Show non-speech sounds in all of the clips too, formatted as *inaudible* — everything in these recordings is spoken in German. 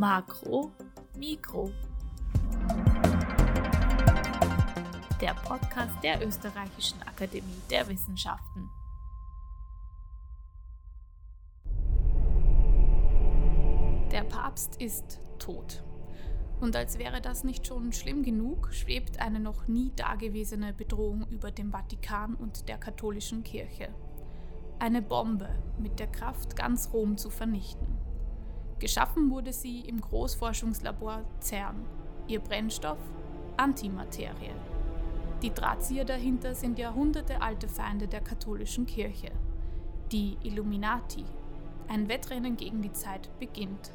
Makro, Mikro. Der Podcast der Österreichischen Akademie der Wissenschaften. Der Papst ist tot. Und als wäre das nicht schon schlimm genug, schwebt eine noch nie dagewesene Bedrohung über dem Vatikan und der katholischen Kirche. Eine Bombe mit der Kraft, ganz Rom zu vernichten. Geschaffen wurde sie im Großforschungslabor CERN. Ihr Brennstoff? Antimaterie. Die Drahtzieher dahinter sind jahrhundertealte Feinde der katholischen Kirche. Die Illuminati. Ein Wettrennen gegen die Zeit beginnt.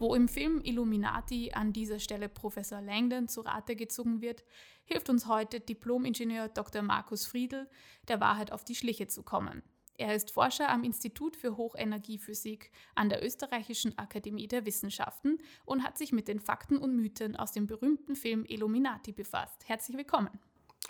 Wo im Film Illuminati an dieser Stelle Professor Langdon zu Rate gezogen wird, hilft uns heute Diplom-Ingenieur Dr. Markus Friedl, der Wahrheit auf die Schliche zu kommen. Er ist Forscher am Institut für Hochenergiephysik an der Österreichischen Akademie der Wissenschaften und hat sich mit den Fakten und Mythen aus dem berühmten Film Illuminati befasst. Herzlich willkommen.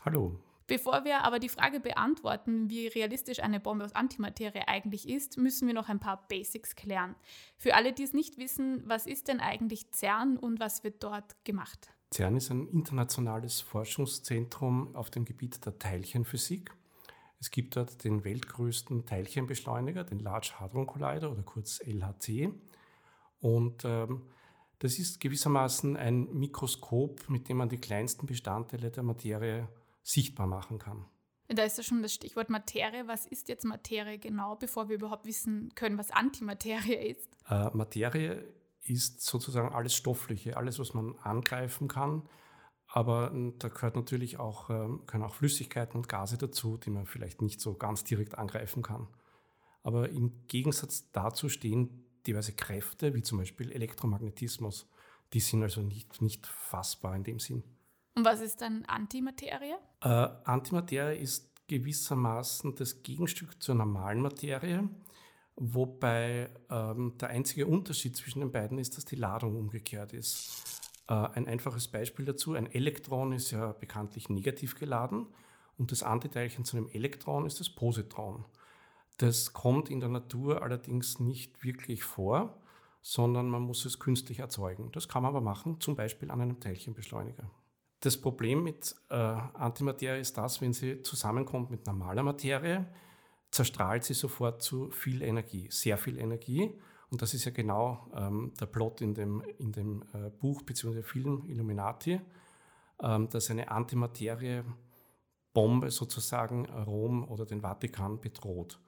Hallo. Bevor wir aber die Frage beantworten, wie realistisch eine Bombe aus Antimaterie eigentlich ist, müssen wir noch ein paar Basics klären. Für alle, die es nicht wissen, was ist denn eigentlich CERN und was wird dort gemacht? CERN ist ein internationales Forschungszentrum auf dem Gebiet der Teilchenphysik. Es gibt dort den weltgrößten Teilchenbeschleuniger, den Large Hadron Collider oder kurz LHC. Und ähm, das ist gewissermaßen ein Mikroskop, mit dem man die kleinsten Bestandteile der Materie sichtbar machen kann. Da ist ja schon das Stichwort Materie. Was ist jetzt Materie genau, bevor wir überhaupt wissen können, was Antimaterie ist? Äh, Materie ist sozusagen alles Stoffliche, alles, was man angreifen kann, aber hm, da gehört natürlich auch, ähm, können auch Flüssigkeiten und Gase dazu, die man vielleicht nicht so ganz direkt angreifen kann. Aber im Gegensatz dazu stehen diverse Kräfte, wie zum Beispiel Elektromagnetismus. Die sind also nicht, nicht fassbar in dem Sinn. Und was ist dann Antimaterie? Äh, Antimaterie ist gewissermaßen das Gegenstück zur normalen Materie, wobei ähm, der einzige Unterschied zwischen den beiden ist, dass die Ladung umgekehrt ist. Äh, ein einfaches Beispiel dazu, ein Elektron ist ja bekanntlich negativ geladen und das Antiteilchen zu einem Elektron ist das Positron. Das kommt in der Natur allerdings nicht wirklich vor, sondern man muss es künstlich erzeugen. Das kann man aber machen, zum Beispiel an einem Teilchenbeschleuniger. Das Problem mit äh, Antimaterie ist das, wenn sie zusammenkommt mit normaler Materie, zerstrahlt sie sofort zu viel Energie, sehr viel Energie. Und das ist ja genau ähm, der Plot in dem, in dem äh, Buch bzw. Film Illuminati, ähm, dass eine Antimaterie-Bombe sozusagen Rom oder den Vatikan bedroht.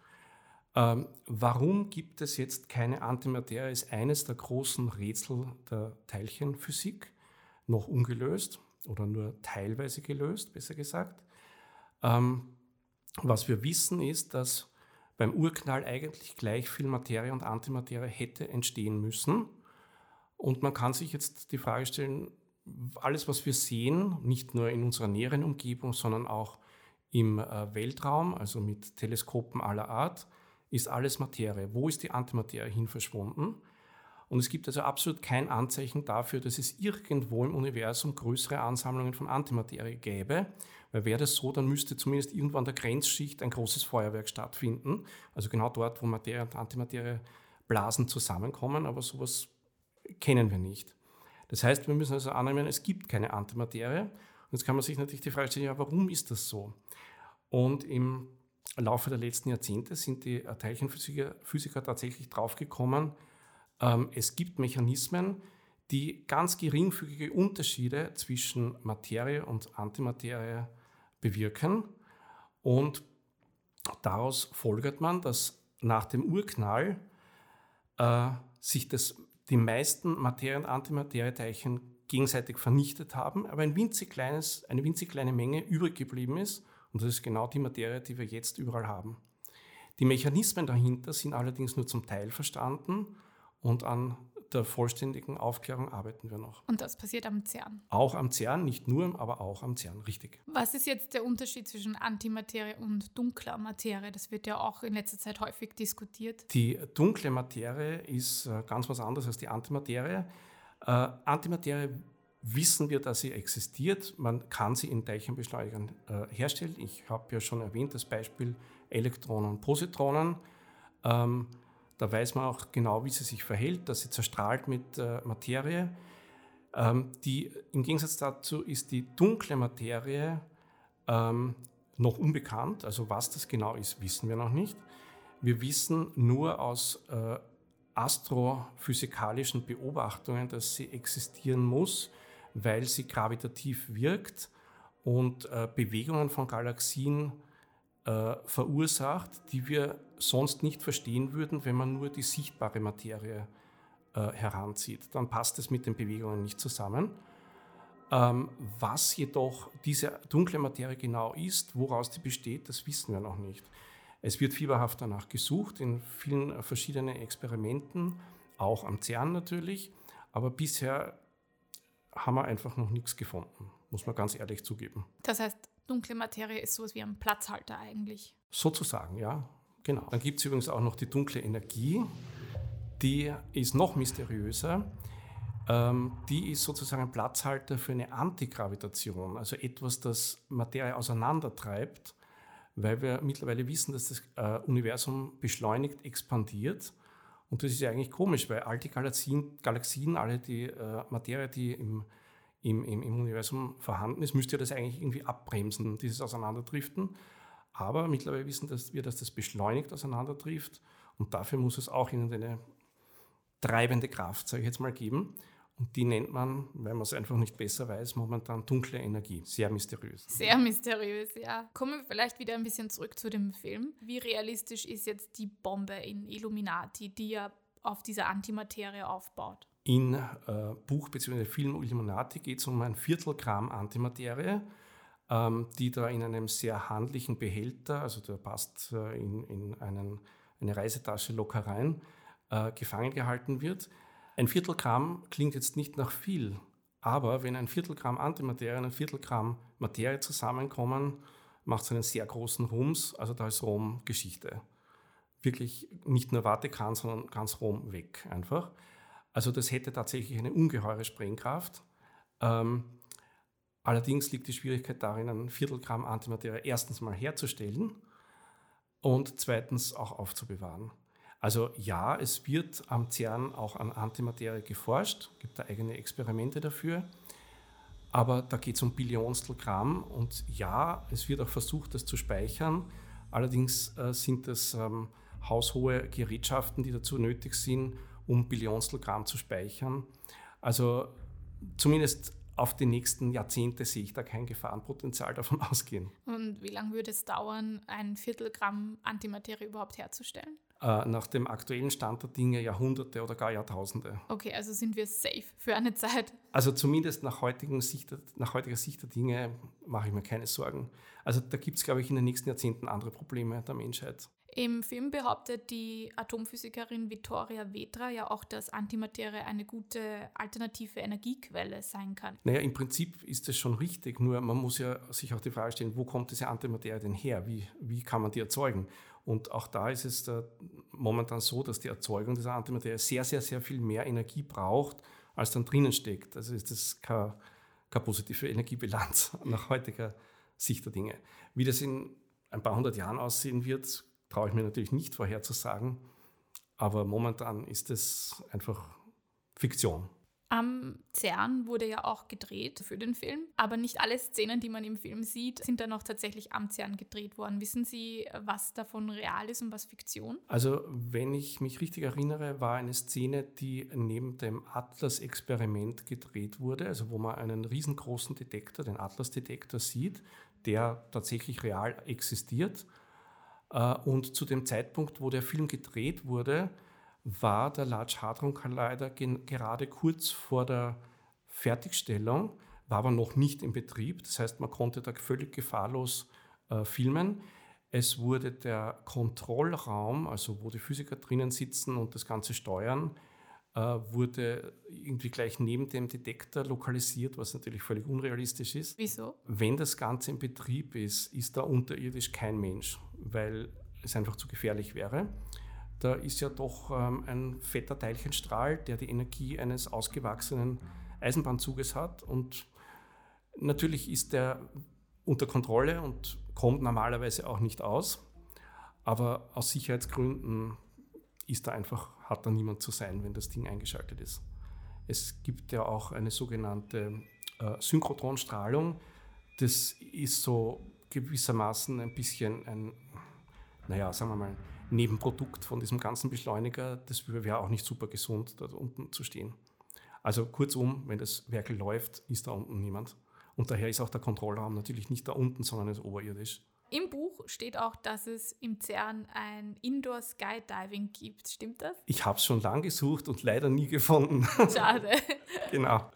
Ähm, warum gibt es jetzt keine Antimaterie, ist eines der großen Rätsel der Teilchenphysik, noch ungelöst oder nur teilweise gelöst, besser gesagt. Ähm, was wir wissen ist, dass beim Urknall eigentlich gleich viel Materie und Antimaterie hätte entstehen müssen. Und man kann sich jetzt die Frage stellen, alles, was wir sehen, nicht nur in unserer näheren Umgebung, sondern auch im äh, Weltraum, also mit Teleskopen aller Art, ist alles Materie. Wo ist die Antimaterie hin verschwunden? Und es gibt also absolut kein Anzeichen dafür, dass es irgendwo im Universum größere Ansammlungen von Antimaterie gäbe. Weil wäre das so, dann müsste zumindest irgendwo an der Grenzschicht ein großes Feuerwerk stattfinden. Also genau dort, wo Materie und Antimaterie Blasen zusammenkommen, aber sowas kennen wir nicht. Das heißt, wir müssen also annehmen, es gibt keine Antimaterie. Und jetzt kann man sich natürlich die Frage stellen, ja, warum ist das so? Und im Laufe der letzten Jahrzehnte sind die Teilchenphysiker Physiker tatsächlich draufgekommen, es gibt Mechanismen, die ganz geringfügige Unterschiede zwischen Materie und Antimaterie bewirken. Und daraus folgert man, dass nach dem Urknall äh, sich das, die meisten Materie- und Antimaterieteilchen gegenseitig vernichtet haben, aber ein winzig kleines, eine winzig kleine Menge übrig geblieben ist. Und das ist genau die Materie, die wir jetzt überall haben. Die Mechanismen dahinter sind allerdings nur zum Teil verstanden und an der vollständigen Aufklärung arbeiten wir noch. Und das passiert am CERN? Auch am CERN, nicht nur, aber auch am CERN, richtig. Was ist jetzt der Unterschied zwischen Antimaterie und dunkler Materie? Das wird ja auch in letzter Zeit häufig diskutiert. Die dunkle Materie ist äh, ganz was anderes als die Antimaterie. Äh, Antimaterie wissen wir, dass sie existiert. Man kann sie in Teilchenbeschleunigern äh, herstellen. Ich habe ja schon erwähnt das Beispiel Elektronen und Positronen. Ähm, Da weiß man auch genau, wie sie sich verhält, dass sie zerstrahlt mit äh, Materie. Ähm, die, Im Gegensatz dazu ist die dunkle Materie ähm, noch unbekannt. Also was das genau ist, wissen wir noch nicht. Wir wissen nur aus äh, astrophysikalischen Beobachtungen, dass sie existieren muss, weil sie gravitativ wirkt und äh, Bewegungen von Galaxien äh, verursacht, die wir sonst nicht verstehen würden, wenn man nur die sichtbare Materie äh, heranzieht. Dann passt es mit den Bewegungen nicht zusammen. Ähm, was jedoch diese dunkle Materie genau ist, woraus die besteht, das wissen wir noch nicht. Es wird fieberhaft danach gesucht in vielen verschiedenen Experimenten, auch am CERN natürlich, aber bisher haben wir einfach noch nichts gefunden, muss man ganz ehrlich zugeben. Das heißt, dunkle Materie ist sowas wie ein Platzhalter eigentlich. Sozusagen, ja, genau. Dann gibt es übrigens auch noch die dunkle Energie, die ist noch mysteriöser. Ähm, die ist sozusagen ein Platzhalter für eine Antigravitation, also etwas, das Materie auseinandertreibt, weil wir mittlerweile wissen, dass das äh, Universum beschleunigt expandiert. Und das ist ja eigentlich komisch, weil all die Galaxien, Galaxien alle die äh, Materie, die im, im, im, im, Universum vorhanden ist, müsste ja das eigentlich irgendwie abbremsen, dieses Auseinanderdriften. Aber mittlerweile wissen dass wir, dass das beschleunigt auseinanderdriftet. Und dafür muss es auch in eine treibende Kraft, sage ich jetzt mal, geben. Und die nennt man, weil man es einfach nicht besser weiß, momentan dunkle Energie. Sehr mysteriös. Sehr mysteriös, ja. Kommen wir vielleicht wieder ein bisschen zurück zu dem Film. Wie realistisch ist jetzt die Bombe in Illuminati, die ja auf dieser Antimaterie aufbaut? In äh, Buch bzw. Film Illuminati geht es um ein Viertelgramm Antimaterie, die da in einem sehr handlichen Behälter, also der passt äh, in, in einen, eine Reisetasche locker rein, äh, gefangen gehalten wird. Ein Viertelgramm klingt jetzt nicht nach viel, aber wenn ein Viertelgramm Antimaterie und ein Viertelgramm Materie zusammenkommen, macht es einen sehr großen Rums. Also da ist Rom Geschichte. Wirklich nicht nur Vatikan, sondern ganz Rom weg einfach. Also das hätte tatsächlich eine ungeheure Sprengkraft. Ähm, allerdings liegt die Schwierigkeit darin, ein Viertelgramm Antimaterie erstens mal herzustellen und zweitens auch aufzubewahren. Also ja, es wird am CERN auch an Antimaterie geforscht, gibt da eigene Experimente dafür, aber da geht es um Billionstel Gramm und ja, es wird auch versucht, das zu speichern. Allerdings äh, sind das ähm, haushohe Gerätschaften, die dazu nötig sind, um Billionstel Gramm zu speichern. Also zumindest auf die nächsten Jahrzehnte sehe ich da kein Gefahrenpotenzial davon *laughs* ausgehen. Und wie lange würde es dauern, ein Viertelgramm Antimaterie überhaupt herzustellen? Äh, nach dem aktuellen Stand der Dinge Jahrhunderte oder gar Jahrtausende. Okay, also sind wir safe für eine Zeit. Also zumindest nach, heutigen Sicht, nach heutiger Sicht der Dinge mache ich mir keine Sorgen. Also da gibt es, glaube ich, in den nächsten Jahrzehnten andere Probleme der Menschheit. Im Film behauptet die Atomphysikerin Vittoria Vetra ja auch, dass Antimaterie eine gute alternative Energiequelle sein kann. Naja, im Prinzip ist das schon richtig, nur man muss ja sich auch die Frage stellen, wo kommt diese Antimaterie denn her? Wie, wie kann man die erzeugen? Und auch da ist es da momentan so, dass die Erzeugung dieser Antimaterie sehr, sehr, sehr viel mehr Energie braucht, als dann drinnen steckt. Also ist das keine, keine positive Energiebilanz *laughs* nach heutiger Sicht der Dinge. Wie das in ein paar hundert Jahren aussehen wird, traue ich mir natürlich nicht vorherzusagen. Aber momentan ist es einfach Fiktion. Am CERN wurde ja auch gedreht für den Film, aber nicht alle Szenen, die man im Film sieht, sind dann auch tatsächlich am CERN gedreht worden. Wissen Sie, was davon real ist und was Fiktion? Also, wenn ich mich richtig erinnere, war eine Szene, die neben dem Atlas-Experiment gedreht wurde, also wo man einen riesengroßen Detektor, den Atlas-Detektor sieht, der tatsächlich real existiert. Äh, und zu dem Zeitpunkt, wo der Film gedreht wurde, war der Large Hadron Collider gerade kurz vor der Fertigstellung, war aber noch nicht in Betrieb. Das heißt, man konnte da völlig gefahrlos äh, filmen. Es wurde der Kontrollraum, also wo die Physiker drinnen sitzen und das Ganze steuern, wurde irgendwie gleich neben dem Detektor lokalisiert, was natürlich völlig unrealistisch ist. Wieso? Wenn das Ganze in Betrieb ist, ist da unterirdisch kein Mensch, weil es einfach zu gefährlich wäre. Da ist ja doch ähm, ein fetter Teilchenstrahl, der die Energie eines ausgewachsenen Eisenbahnzuges hat. Und natürlich ist der unter Kontrolle und kommt normalerweise auch nicht aus. Aber aus Sicherheitsgründen ist da einfach, hat da niemand zu sein, wenn das Ding eingeschaltet ist. Es gibt ja auch eine sogenannte äh, Synchrotronstrahlung. Das ist so gewissermaßen ein bisschen ein, naja, sagen wir mal, Nebenprodukt von diesem ganzen Beschleuniger. Das wäre auch nicht super gesund, da unten zu stehen. Also kurzum, wenn das Werkel läuft, ist da unten niemand. Und daher ist auch der Kontrollraum natürlich nicht da unten, sondern ist oberirdisch. Im Buch steht auch, dass es im CERN ein Indoor Skydiving gibt. Stimmt das? Ich habe es schon lange gesucht und leider nie gefunden. *laughs* Schade. genau.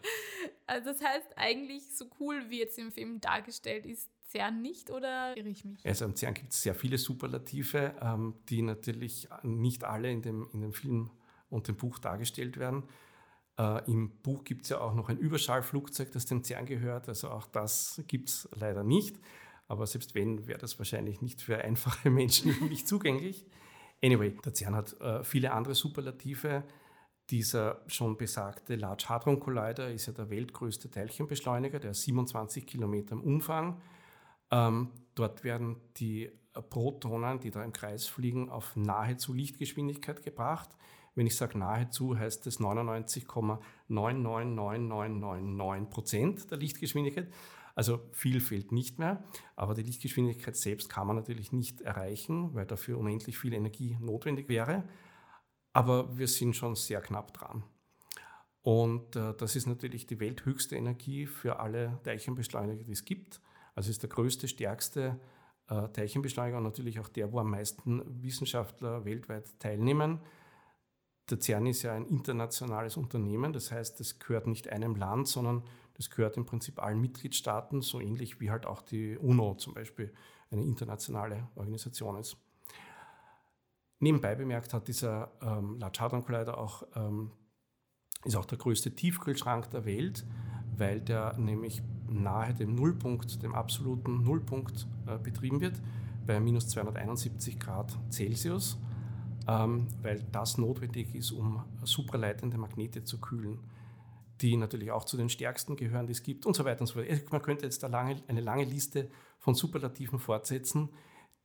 Also das heißt eigentlich, so cool wie jetzt im Film dargestellt ist, CERN nicht oder irre ich mich? Also am CERN gibt es sehr viele Superlative, ähm, die natürlich nicht alle in dem, in dem Film und dem Buch dargestellt werden. Äh, Im Buch gibt es ja auch noch ein Überschallflugzeug, das dem CERN gehört. Also auch das gibt es leider nicht. Aber selbst wenn, wäre das wahrscheinlich nicht für einfache Menschen *laughs* nicht zugänglich. Anyway, der CERN hat äh, viele andere Superlative. Dieser schon besagte Large Hadron Collider ist ja der weltgrößte Teilchenbeschleuniger, der ist 27 Kilometer im Umfang. Ähm, dort werden die Protonen, die da im Kreis fliegen, auf nahezu Lichtgeschwindigkeit gebracht. Wenn ich sage nahezu, heißt das 99,999999 Prozent der Lichtgeschwindigkeit. Also viel fehlt nicht mehr, aber die Lichtgeschwindigkeit selbst kann man natürlich nicht erreichen, weil dafür unendlich viel Energie notwendig wäre. Aber wir sind schon sehr knapp dran. Und äh, das ist natürlich die welthöchste Energie für alle Teilchenbeschleuniger, die es gibt. Also ist der größte, stärkste äh, Teilchenbeschleuniger und natürlich auch der, wo am meisten Wissenschaftler weltweit teilnehmen. Der CERN ist ja ein internationales Unternehmen, das heißt, es gehört nicht einem Land, sondern das gehört im Prinzip allen Mitgliedstaaten, so ähnlich wie halt auch die UNO zum Beispiel eine internationale Organisation ist. Nebenbei bemerkt hat dieser ähm, Large Hadron Collider auch, ähm, ist auch der größte Tiefkühlschrank der Welt, weil der nämlich nahe dem Nullpunkt, dem absoluten Nullpunkt äh, betrieben wird, bei minus 271 Grad Celsius, ähm, weil das notwendig ist, um supraleitende Magnete zu kühlen die natürlich auch zu den stärksten gehören, die es gibt und so weiter und so fort. Man könnte jetzt eine lange, eine lange Liste von Superlativen fortsetzen,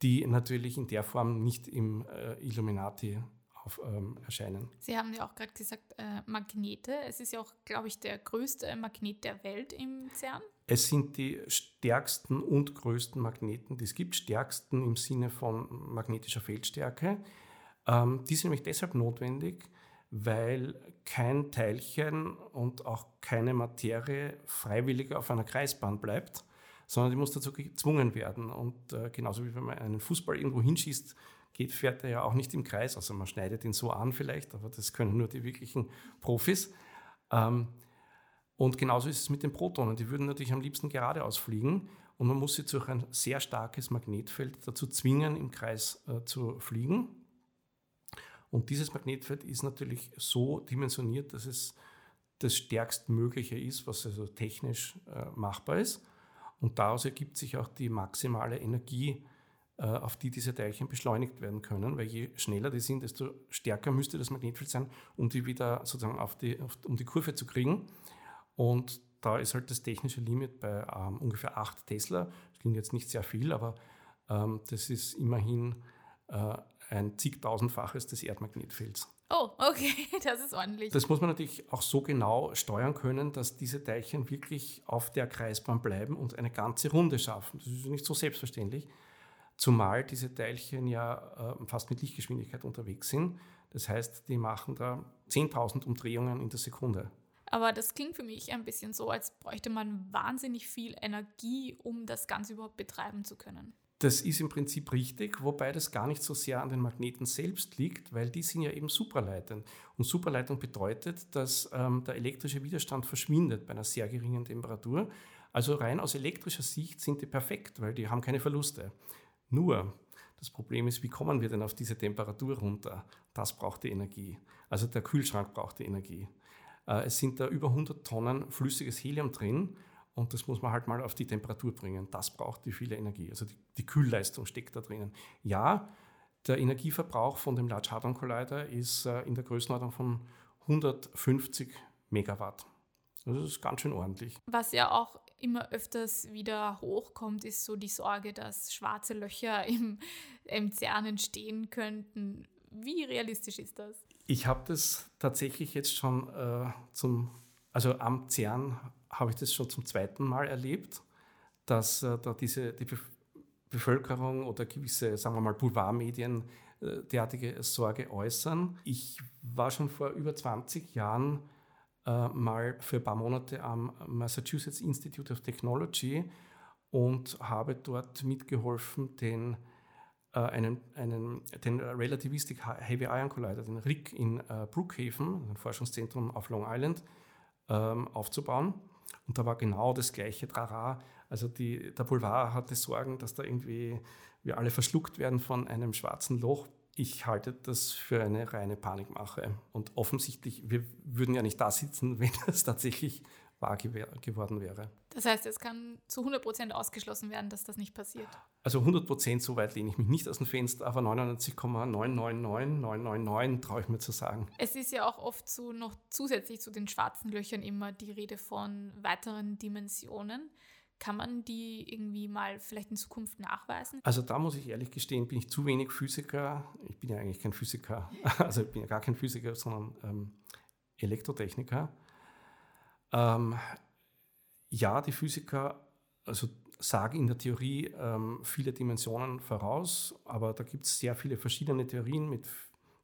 die natürlich in der Form nicht im äh, Illuminati auf, ähm, erscheinen. Sie haben ja auch gerade gesagt, äh, Magnete. Es ist ja auch, glaube ich, der größte Magnet der Welt im CERN. Es sind die stärksten und größten Magneten, die es gibt. Stärksten im Sinne von magnetischer Feldstärke. Ähm, die sind nämlich deshalb notwendig, weil kein Teilchen und auch keine Materie freiwillig auf einer Kreisbahn bleibt, sondern die muss dazu gezwungen werden. Und äh, genauso wie wenn man einen Fußball irgendwo hinschießt, geht, fährt er ja auch nicht im Kreis. Also man schneidet ihn so an vielleicht, aber das können nur die wirklichen Profis. Ähm, und genauso ist es mit den Protonen. Die würden natürlich am liebsten geradeaus fliegen und man muss sie durch ein sehr starkes Magnetfeld dazu zwingen, im Kreis äh, zu fliegen. Und dieses Magnetfeld ist natürlich so dimensioniert, dass es das stärkstmögliche ist, was also technisch äh, machbar ist. Und daraus ergibt sich auch die maximale Energie, äh, auf die diese Teilchen beschleunigt werden können, weil je schneller die sind, desto stärker müsste das Magnetfeld sein, um die wieder sozusagen auf die, auf, um die Kurve zu kriegen. Und da ist halt das technische Limit bei ähm, ungefähr 8 Tesla. Das klingt jetzt nicht sehr viel, aber ähm, das ist immerhin äh, ein zigtausendfaches des Erdmagnetfelds. Oh, okay, *laughs* das ist ordentlich. Das muss man natürlich auch so genau steuern können, dass diese Teilchen wirklich auf der Kreisbahn bleiben und eine ganze Runde schaffen. Das ist nicht so selbstverständlich, zumal diese Teilchen ja äh, fast mit Lichtgeschwindigkeit unterwegs sind. Das heißt, die machen da 10.000 Umdrehungen in der Sekunde. Aber das klingt für mich ein bisschen so, als bräuchte man wahnsinnig viel Energie, um das Ganze überhaupt betreiben zu können. Das ist im Prinzip richtig, wobei das gar nicht so sehr an den Magneten selbst liegt, weil die sind ja eben supraleitend. Und Supraleitung bedeutet, dass ähm, der elektrische Widerstand verschwindet bei einer sehr geringen Temperatur. Also rein aus elektrischer Sicht sind die perfekt, weil die haben keine Verluste. Nur, das Problem ist, wie kommen wir denn auf diese Temperatur runter? Das braucht die Energie. Also der Kühlschrank braucht die Energie. Äh, es sind da über 100 Tonnen flüssiges Helium drin und das muss man halt mal auf die Temperatur bringen. Das braucht die viele Energie. Also die, die Kühlleistung steckt da drinnen. Ja, der Energieverbrauch von dem Large Hadron Collider ist äh, in der Größenordnung von 150 Megawatt. Das ist ganz schön ordentlich. Was ja auch immer öfters wieder hochkommt, ist so die Sorge, dass schwarze Löcher *laughs* im, im CERN entstehen könnten. Wie realistisch ist das? Ich habe das tatsächlich jetzt schon äh, zum, also am CERN habe ich das schon zum zweiten Mal erlebt, dass äh, da diese, die Bevölkerung oder gewisse, sagen wir mal, Boulevardmedien äh, derartige Sorge äußern. Ich war schon vor über 20 Jahren äh, mal für ein paar Monate am Massachusetts Institute of Technology und habe dort mitgeholfen, den, äh, einen, einen, den Relativistic Heavy Ion Collider, den RIC in äh, Brookhaven, ein Forschungszentrum auf Long Island, ähm, aufzubauen. Und da war genau das gleiche Trara. Also die, der Boulevard hatte Sorgen, dass da irgendwie wir alle verschluckt werden von einem schwarzen Loch. Ich halte das für eine reine Panikmache. Und offensichtlich, wir würden ja nicht da sitzen, *laughs* wenn das tatsächlich wahr geworden wäre. Das heißt, es kann zu 100 Prozent ausgeschlossen werden, dass das nicht passiert. Also 100 Prozent, so weit lehne ich mich nicht aus dem Fenster, aber 99,999999 traue ich mir zu sagen. Es ist ja auch oft so noch zusätzlich zu den schwarzen Löchern immer die Rede von weiteren Dimensionen. Kann man die irgendwie mal vielleicht in Zukunft nachweisen? Also da muss ich ehrlich gestehen, bin ich zu wenig Physiker. Ich bin ja eigentlich kein Physiker, *laughs* also ich bin ja gar kein Physiker, sondern ähm, Elektrotechniker. Ähm, ja, die Physiker also sagen in der Theorie ähm, viele Dimensionen voraus, aber da gibt es sehr viele verschiedene Theorien mit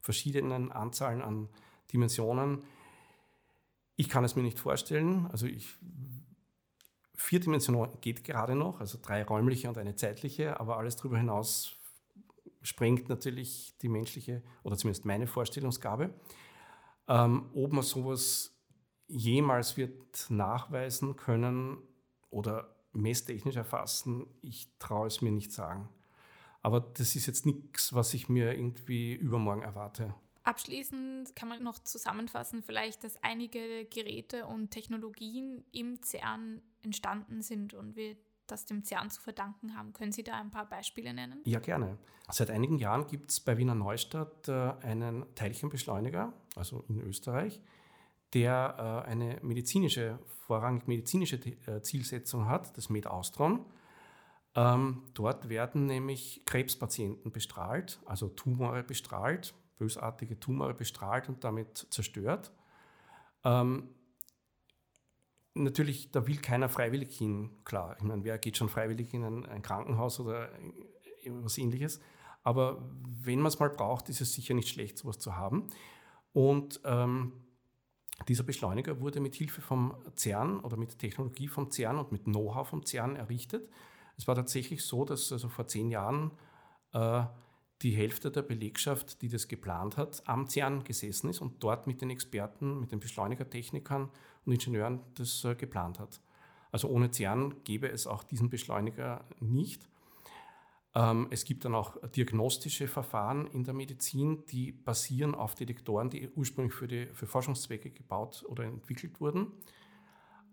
verschiedenen Anzahlen an Dimensionen. Ich kann es mir nicht vorstellen. Also ich Vier Dimensionen geht gerade noch, also drei räumliche und eine zeitliche, aber alles darüber hinaus sprengt natürlich die menschliche oder zumindest meine Vorstellungsgabe. Ähm, ob man sowas jemals wird nachweisen können oder messtechnisch erfassen, ich traue es mir nicht sagen. Aber das ist jetzt nichts, was ich mir irgendwie übermorgen erwarte. Abschließend kann man noch zusammenfassen, vielleicht, dass einige Geräte und Technologien im CERN entstanden sind und wir das dem CERN zu verdanken haben. Können Sie da ein paar Beispiele nennen? Ja, gerne. Seit einigen Jahren gibt es bei Wiener Neustadt äh, einen Teilchenbeschleuniger, also in Österreich, der äh, eine medizinische, vorrangig medizinische äh, Zielsetzung hat, das MedAustron. Ähm, dort werden nämlich Krebspatienten bestrahlt, also Tumore bestrahlt, bösartige Tumore bestrahlt und damit zerstört. Ähm, natürlich, da will keiner freiwillig hin, klar. Ich meine, wer geht schon freiwillig in ein, Krankenhaus oder was ähnliches? Aber wenn man es mal braucht, ist es sicher nicht schlecht, sowas zu haben. Und ähm, dieser Beschleuniger wurde mit Hilfe vom CERN oder mit Technologie vom CERN und mit Know-how vom CERN errichtet. Es war tatsächlich so, dass also vor zehn Jahren äh, die Hälfte der Belegschaft, die das geplant hat, am CERN gesessen ist und dort mit den Experten, mit den Beschleunigertechnikern und Ingenieuren das äh, geplant hat. Also ohne CERN gäbe es auch diesen Beschleuniger nicht. Ähm, es gibt dann auch diagnostische Verfahren in der Medizin, die basieren auf Detektoren, die ursprünglich für, die, für Forschungszwecke gebaut oder entwickelt wurden.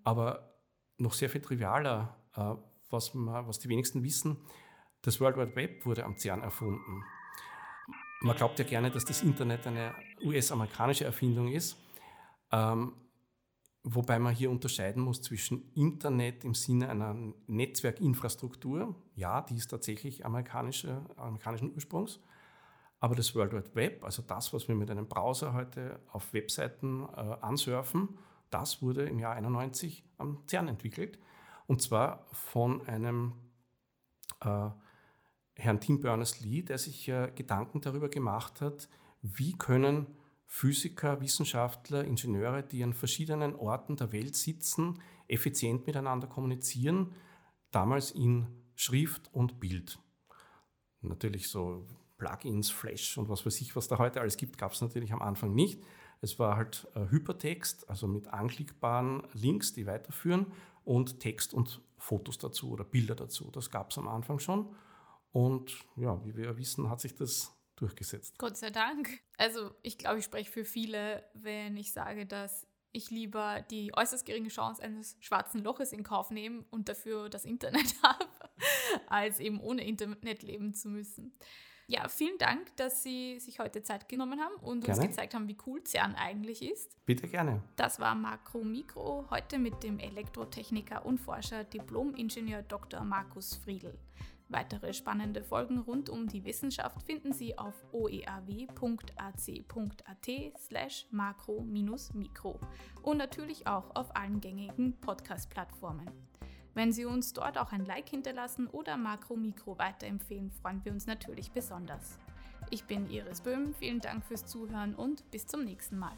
Aber noch sehr viel trivialer, äh, was, man, was die wenigsten wissen, das World Wide Web wurde am CERN erfunden. Man glaubt ja gerne, dass das Internet eine US-amerikanische Erfindung ist, ähm, wobei man hier unterscheiden muss zwischen Internet im Sinne einer Netzwerkinfrastruktur, ja, die ist tatsächlich amerikanische, amerikanischen Ursprungs, aber das World Wide Web, also das, was wir mit einem Browser heute auf Webseiten äh, ansurfen, das wurde im Jahr 91 am CERN entwickelt. Und zwar von einem äh, Herrn Tim Berners-Lee, der sich äh, Gedanken darüber gemacht hat, wie können Physiker, Wissenschaftler, Ingenieure, die an verschiedenen Orten der Welt sitzen, effizient miteinander kommunizieren, damals in Schrift und Bild. Natürlich so Plugins, Flash und was weiß ich, was da heute alles gibt, gab es natürlich am Anfang nicht. Es war halt äh, Hypertext, also mit anklickbaren Links, die weiterführen und Text und Fotos dazu oder Bilder dazu. Das gab es am Anfang schon. Und ja, wie wir wissen, hat sich das durchgesetzt. Gott sei Dank. Also ich glaube, ich spreche für viele, wenn ich sage, dass ich lieber die äußerst geringe Chance eines schwarzen Loches in Kauf nehme und dafür das Internet *laughs* habe, als eben ohne Internet leben zu müssen. Ja, vielen Dank, dass Sie sich heute Zeit genommen haben und gerne. uns gezeigt haben, wie cool CERN eigentlich ist. Bitte gerne. Das war Makro Mikro, heute mit dem Elektrotechniker und Forscher Diplom-Ingenieur Dr. Markus Friedl. Weitere spannende Folgen rund um die Wissenschaft finden Sie auf oeaw.ac.at slash makro-mikro und natürlich auch auf allen gängigen Podcast-Plattformen. Wenn Sie uns dort auch ein Like hinterlassen oder Makro-Mikro weiterempfehlen, freuen wir uns natürlich besonders. Ich bin Iris Böhm, vielen Dank fürs Zuhören und bis zum nächsten Mal.